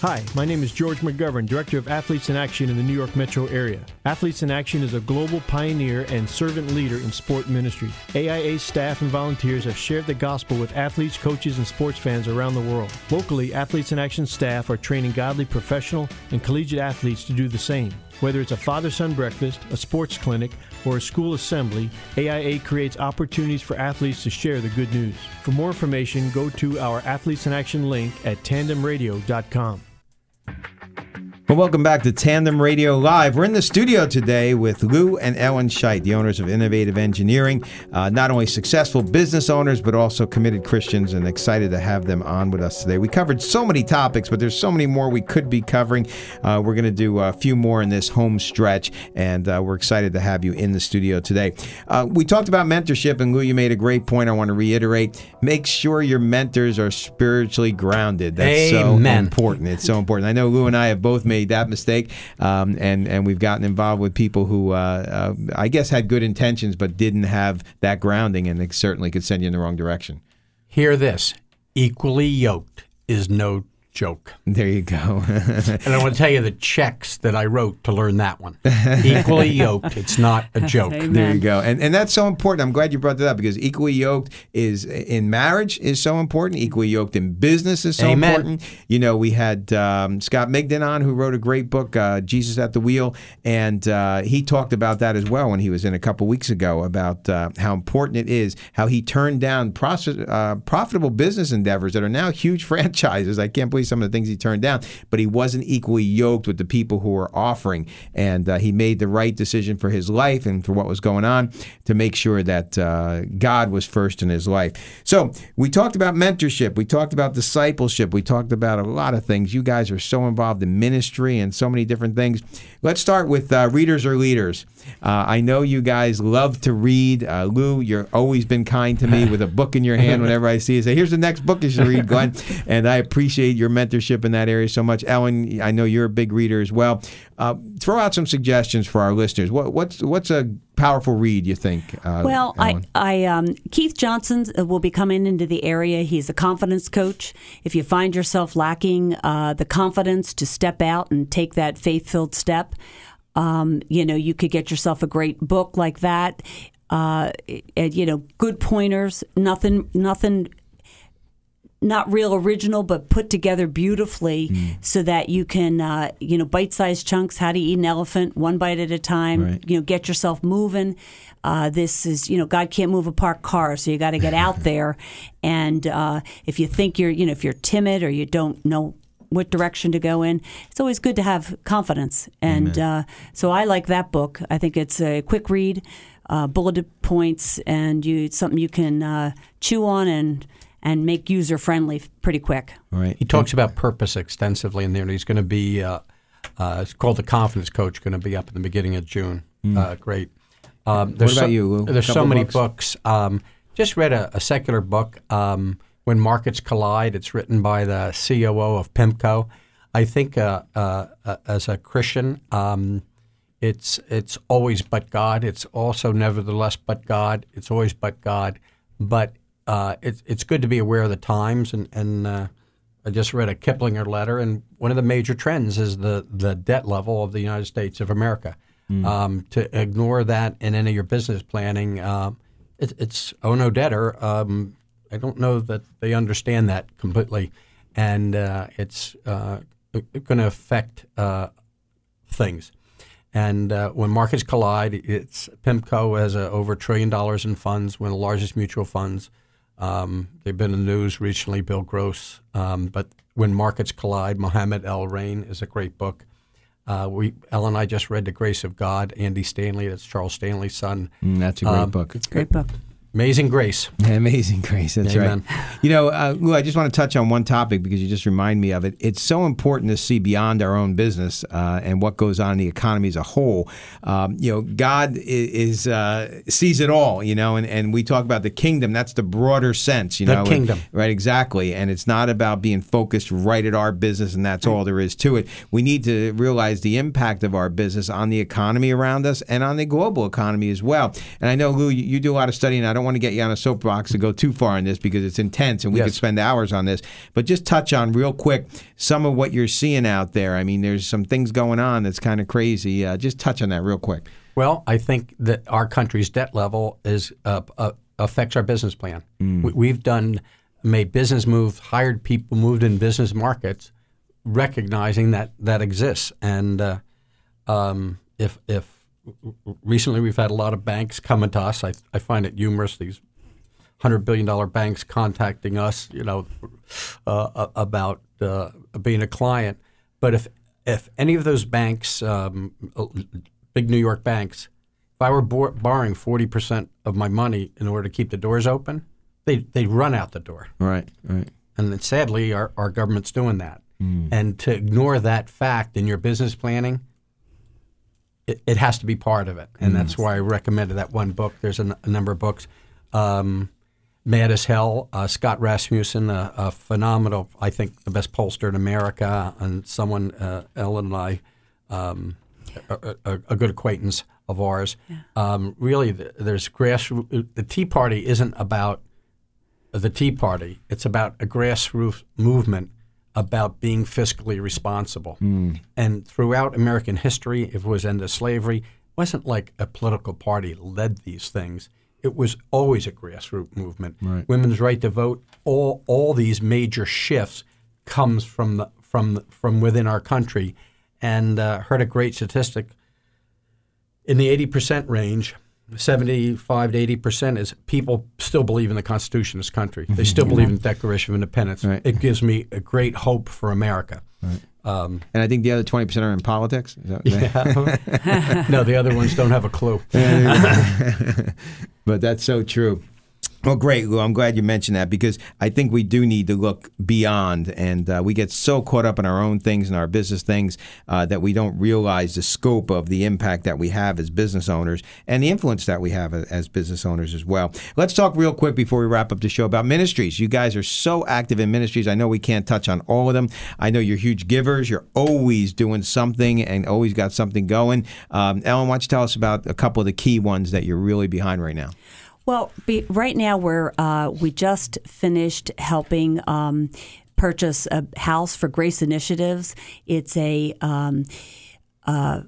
S8: Hi, my name is George McGovern, Director of Athletes in Action in the New York metro area. Athletes in Action is a global pioneer and servant leader in sport ministry. AIA staff and volunteers have shared the gospel with athletes, coaches, and sports fans around the world. Locally, Athletes in Action staff are training godly professional and collegiate athletes to do the same. Whether it's a father son breakfast, a sports clinic, or a school assembly, AIA creates opportunities for athletes to share the good news. For more information, go to our Athletes in Action link at tandemradio.com.
S1: Well, welcome back to Tandem Radio Live. We're in the studio today with Lou and Ellen Scheit, the owners of Innovative Engineering. Uh, not only successful business owners, but also committed Christians, and excited to have them on with us today. We covered so many topics, but there's so many more we could be covering. Uh, we're going to do a few more in this home stretch, and uh, we're excited to have you in the studio today. Uh, we talked about mentorship, and Lou, you made a great point. I want to reiterate: make sure your mentors are spiritually grounded. That's
S3: Amen.
S1: so important. It's so important. I know Lou and I have both made that mistake, um, and and we've gotten involved with people who uh, uh, I guess had good intentions but didn't have that grounding, and it certainly could send you in the wrong direction.
S3: Hear this equally yoked is no joke.
S1: There you go.
S3: and I want to tell you the checks that I wrote to learn that one. Equally yoked, it's not a joke.
S1: There you go. And and that's so important. I'm glad you brought that up because equally yoked is in marriage is so important. Equally yoked in business is so
S3: Amen.
S1: important. You know, we had um, Scott Migden on who wrote a great book, uh, Jesus at the Wheel, and uh, he talked about that as well when he was in a couple weeks ago about uh, how important it is, how he turned down pros- uh, profitable business endeavors that are now huge franchises. I can't believe some of the things he turned down, but he wasn't equally yoked with the people who were offering, and uh, he made the right decision for his life and for what was going on to make sure that uh, God was first in his life. So we talked about mentorship, we talked about discipleship, we talked about a lot of things. You guys are so involved in ministry and so many different things. Let's start with uh, readers or leaders. Uh, I know you guys love to read. Uh, Lou, you've always been kind to me with a book in your hand whenever I see you. Say, here's the next book you should read, Glenn. and I appreciate your mentorship in that area so much. Ellen, I know you're a big reader as well. Uh, throw out some suggestions for our listeners. What, what's what's a powerful read you think? Uh,
S2: Well, I, I um, Keith Johnson will be coming into the area. He's a confidence coach. If you find yourself lacking uh, the confidence to step out and take that faith-filled step, um, you know you could get yourself a great book like that. uh, and, you know, good pointers. Nothing, nothing not real original, but put together beautifully
S1: Mm.
S2: so that you can, uh, you know, bite sized chunks, how to eat an elephant, one bite at a time,
S1: Right.
S2: you know, get yourself moving. Uh, this is, you know, God can't move a parked car, so you got to get out there. And uh, if you think you're, you know, if you're timid or you don't know what direction to go in, it's always good to have confidence. And uh, so I like that book. I think it's a quick read, uh, bulleted points, and you it's something you can uh, chew on and and make user friendly pretty quick.
S1: Right.
S3: He talks about purpose extensively in there, and he's going to be. Uh, uh, it's called the Confidence Coach. Going to be up in the beginning of June. Uh, great. Um, there's
S1: about
S3: so,
S1: you, Lou?
S3: There's so many
S1: books?
S3: books. Um, just read a, a secular book. Um, when markets collide, it's written by the COO of PIMCO. I think uh, uh, uh, as a Christian, um, it's it's always but God. It's also nevertheless but God. It's always but God. But uh, it's it's good to be aware of the times. And and uh, I just read a Kiplinger letter, and one of the major trends is the the debt level of the United States of America. Um, to ignore that in any of your business planning, uh, it, it's oh no debtor. Um, I don't know that they understand that completely, and uh, it's uh, going to affect uh, things. And uh, when markets collide, it's PIMCO has uh, over a trillion dollars in funds, one of the largest mutual funds. Um, they've been in the news recently, Bill Gross. Um, but when markets collide, Mohamed El-Erian is a great book. Uh, we, Ellen and I just read The Grace of God, Andy Stanley. That's Charles Stanley's son.
S1: Mm, that's a great
S3: Um,
S1: book.
S2: It's a great book.
S3: Amazing Grace.
S1: Amazing grace. That's
S3: Amen.
S1: right. You know, uh, Lou, I just want to touch on one topic because you just remind me of it. It's so important to see beyond our own business uh, and what goes on in the economy as a whole. Um, you know, God is uh, sees it all. You know, and, and we talk about the kingdom. That's the broader sense. You
S3: The
S1: know,
S3: kingdom.
S1: right? Exactly. And it's not about being focused right at our business and that's all there is to it. We need to realize the impact of our business on the economy around us and on the global economy as well. And I know, Lou, you, you do a lot of studying. I don't want to get you on a soapbox to go too far in this because it's intense and we
S3: Yes.
S1: could spend hours on this. But just touch on real quick some of what you're seeing out there. I mean, there's some things going on that's kind of crazy. Uh, just touch on that real quick.
S3: Well, I think that our country's debt level is uh, uh, affects our business plan. We, we've done made business moves, hired people, moved in business markets, recognizing that that exists. And uh, um, if if recently we've had a lot of banks coming to us, I, I find it humorous these hundred billion dollar banks contacting us, you know, uh, about uh, being a client. But if if any of those banks, um, big New York banks, if I were bor- borrowing forty percent of my money in order to keep the doors open, they they run out the door.
S1: Right, right.
S3: And sadly, our, our government's doing that. And to ignore that fact in your business planning, it, it has to be part of it. And that's why I recommended that one book. There's a, n- a number of books. Um, Mad as Hell, uh, Scott Rasmussen, a, a phenomenal, I think, the best pollster in America, and someone, uh, Ellen and I, um, a, a, a good acquaintance of ours. Um, really, th- there's grassroots. The Tea Party isn't about the Tea Party. It's about a grassroots movement about being fiscally responsible. And throughout American history, if it was end of slavery, it wasn't like a political party led these things. It was always a grassroots movement. Women's right to vote, all all these major shifts comes from the from the, from within our country. And uh, heard a great statistic in the 80% range, 75 to 80% is people still believe in the Constitution of this country. They still believe in the Declaration of Independence.
S1: Right.
S3: It gives me a great hope for America. Um,
S1: And I think the other 20% are in politics. Is that,
S3: no, the other ones don't have a clue.
S1: but that's so true. Well, great, Lou. I'm glad you mentioned that because I think we do need to look beyond, and uh, we get so caught up in our own things and our business things uh, that we don't realize the scope of the impact that we have as business owners and the influence that we have as business owners as well. Let's talk real quick before we wrap up the show about ministries. You guys are so active in ministries. I know we can't touch on all of them. I know you're huge givers. You're always doing something and always got something going. Um, Ellen, why don't you tell us about a couple of the key ones that you're really behind right now?
S2: Well, be, right now we're uh, we just finished helping um, purchase a house for Grace Initiatives. It's a um, uh,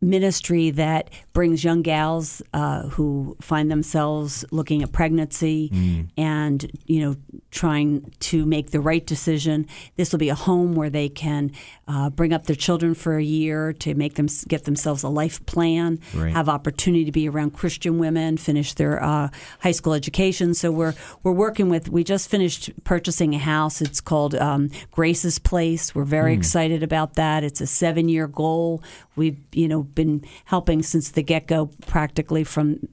S2: ministry that brings young gals uh, who find themselves looking at pregnancy
S1: Mm.
S2: and you know trying to make the right decision. This will be a home where they can uh, bring up their children for a year to make them get themselves a life plan,
S1: Right.
S2: have opportunity to be around Christian women, finish their uh, high school education. So we're we're working with. We just finished purchasing a house. It's called um, Grace's Place. We're very
S1: Hmm.
S2: excited about that. It's a seven year goal. We've you know been helping since the get go, practically from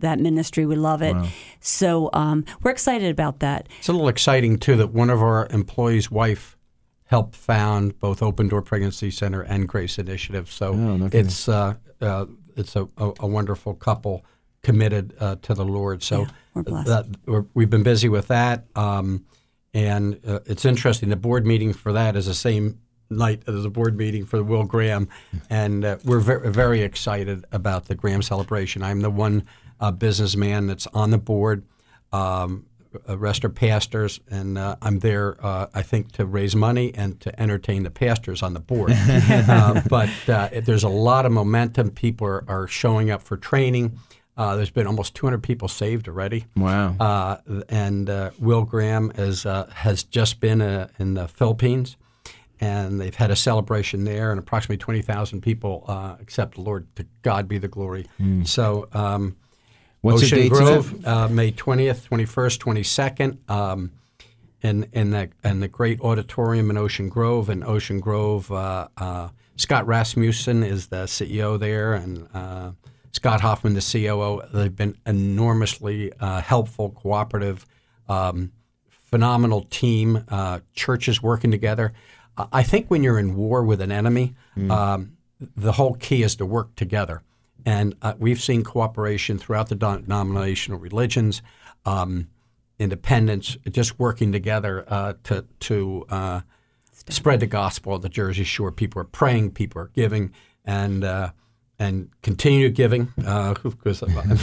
S2: that ministry. We love it. So um, we're excited about that.
S3: It's a little exciting too that one of our employees' wife helped found both Open Door Pregnancy Center and Grace Initiative. So
S1: Oh, no
S3: it's uh, uh, it's a, a, a wonderful couple committed uh, to the Lord. So
S2: Yeah, we're blessed.
S3: that, we're, we've been busy with that, um, and uh, it's interesting. The board meeting for that is the same night as the board meeting for Will Graham, and uh, we're very, very excited about the Graham celebration. I'm the one uh, businessman that's on the board. Um, uh, rest are pastors, and uh, I'm there, uh, I think, to raise money and to entertain the pastors on the board. uh, but uh, there's a lot of momentum. People are, are showing up for training. Uh, there's been almost 200 people saved already.
S1: Wow.
S3: Uh, and uh, Will Graham is, uh, has just been uh, in the Philippines, and they've had a celebration there, and approximately 20,000 people uh, accept the Lord. To God be the glory. So, um,
S1: What's
S3: Ocean Grove, uh, May 20th, 21st, 22nd, um, in, in, the, in the great auditorium in Ocean Grove. In Ocean Grove, uh, uh, Scott Rasmussen is the CEO there, and uh, Scott Hoffman, the COO. They've been enormously uh, helpful, cooperative, um, phenomenal team. Uh, churches working together. Uh, I think when you're in war with an enemy, um, the whole key is to work together. And uh, we've seen cooperation throughout the denominational religions, um, independents, just working together uh, to to uh, spread the gospel of the Jersey Shore. People are praying, people are giving, and uh, and continue giving uh, because I'm on the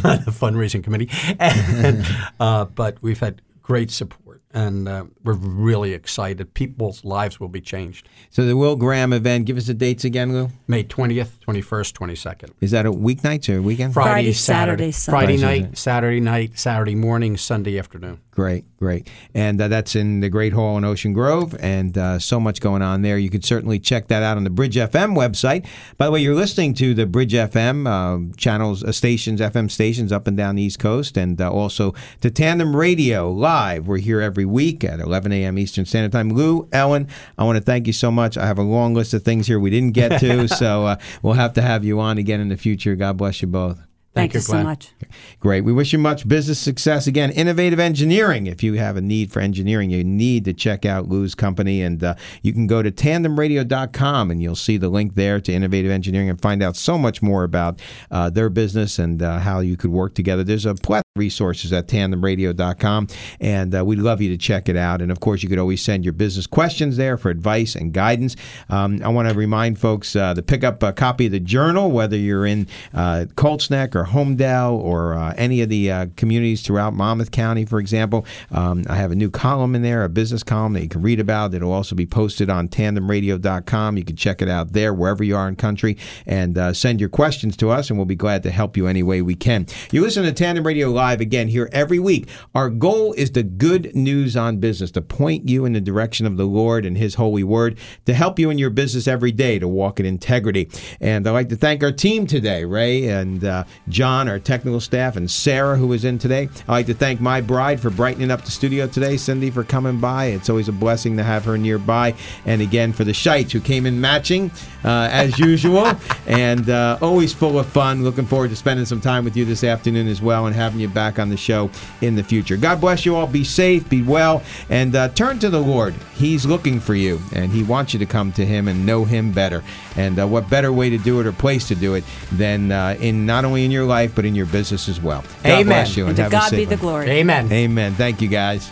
S3: fundraising committee. And, uh, but we've had great support, and uh, we're really excited. People's lives will be changed.
S1: So the Will Graham event. Give us the dates again, Lou.
S3: May twentieth, twenty first, twenty second.
S1: Is that a weeknight or a weekend?
S3: Friday,
S2: Friday,
S3: Saturday,
S2: Saturday, Sunday.
S3: Friday
S1: Friday,
S3: night, Saturday night, Saturday morning, Sunday afternoon.
S1: Great, great. And uh, that's in the Great Hall in Ocean Grove, and uh, so much going on there. You can certainly check that out on the Bridge FM website. By the way, you're listening to the Bridge FM uh, channels, uh, stations, FM stations up and down the East Coast, and uh, also to Tandem Radio Live. We're here every week at 11 a.m. Eastern Standard Time. Lou, Ellen, I want to thank you so much. I have a long list of things here we didn't get to, so uh, we'll have to have you on again in the future. God bless you both.
S2: Thank,
S3: you,
S2: you so much.
S1: Great. We wish you much business success. Again, Innovative Engineering. If you have a need for engineering, you need to check out Lou's company. And uh, you can go to tandemradio.com and you'll see the link there to Innovative Engineering and find out so much more about uh, their business and uh, how you could work together. There's a plethora of resources at tandemradio.com. And uh, we'd love you to check it out. And of course, you could always send your business questions there for advice and guidance. Um, I want to remind folks uh, to pick up a copy of the journal, whether you're in uh, Colts Neck or Holmdel or uh, any of the uh, communities throughout Monmouth County, for example. Um, I have a new column in there, a business column that you can read about. It'll also be posted on tandemradio.com. You can check it out there wherever you are in country and uh, send your questions to us, and we'll be glad to help you any way we can. You listen to Tandem Radio Live again here every week. Our goal is the good news on business, to point you in the direction of the Lord and His holy word, to help you in your business every day to walk in integrity. And I'd like to thank our team today, Ray and uh, John, our technical staff, and Sarah, who was in today. I'd like to thank my bride for brightening up the studio today, Cindy, for coming by. It's always a blessing to have her nearby. And again, for the Scheits, who came in matching uh, as usual, and uh, always full of fun. Looking forward to spending some time with you this afternoon as well and having you back on the show in the future. God bless you all. Be safe, be well, and uh, turn to the Lord. He's looking for you, and He wants you to come to Him and know Him better. And uh, what better way to do it or place to do it than uh, in not only in your life but in your business as well. God
S3: Amen.
S1: bless you
S2: And to
S1: have a
S2: God be the
S1: one.
S2: glory.
S3: Amen.
S1: Amen. Thank you, guys.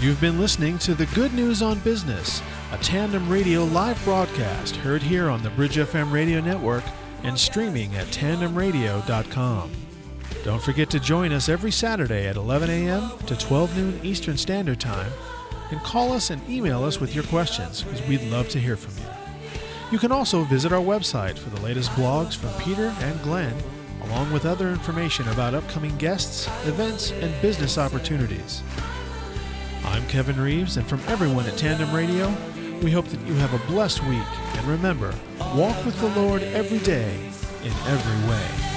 S6: You've been listening to The Good News on Business, a tandem radio live broadcast heard here on the Bridge FM radio network and streaming at tandemradio.com. Don't forget to join us every Saturday at 11 a.m. to 12 noon Eastern Standard Time and call us and email us with your questions because we'd love to hear from you. You can also visit our website for the latest blogs from Peter and Glenn, along with other information about upcoming guests, events, and business opportunities. I'm Kevin Reeves, and from everyone at Tandem Radio, we hope that you have a blessed week. And remember, walk with the Lord every day in every way.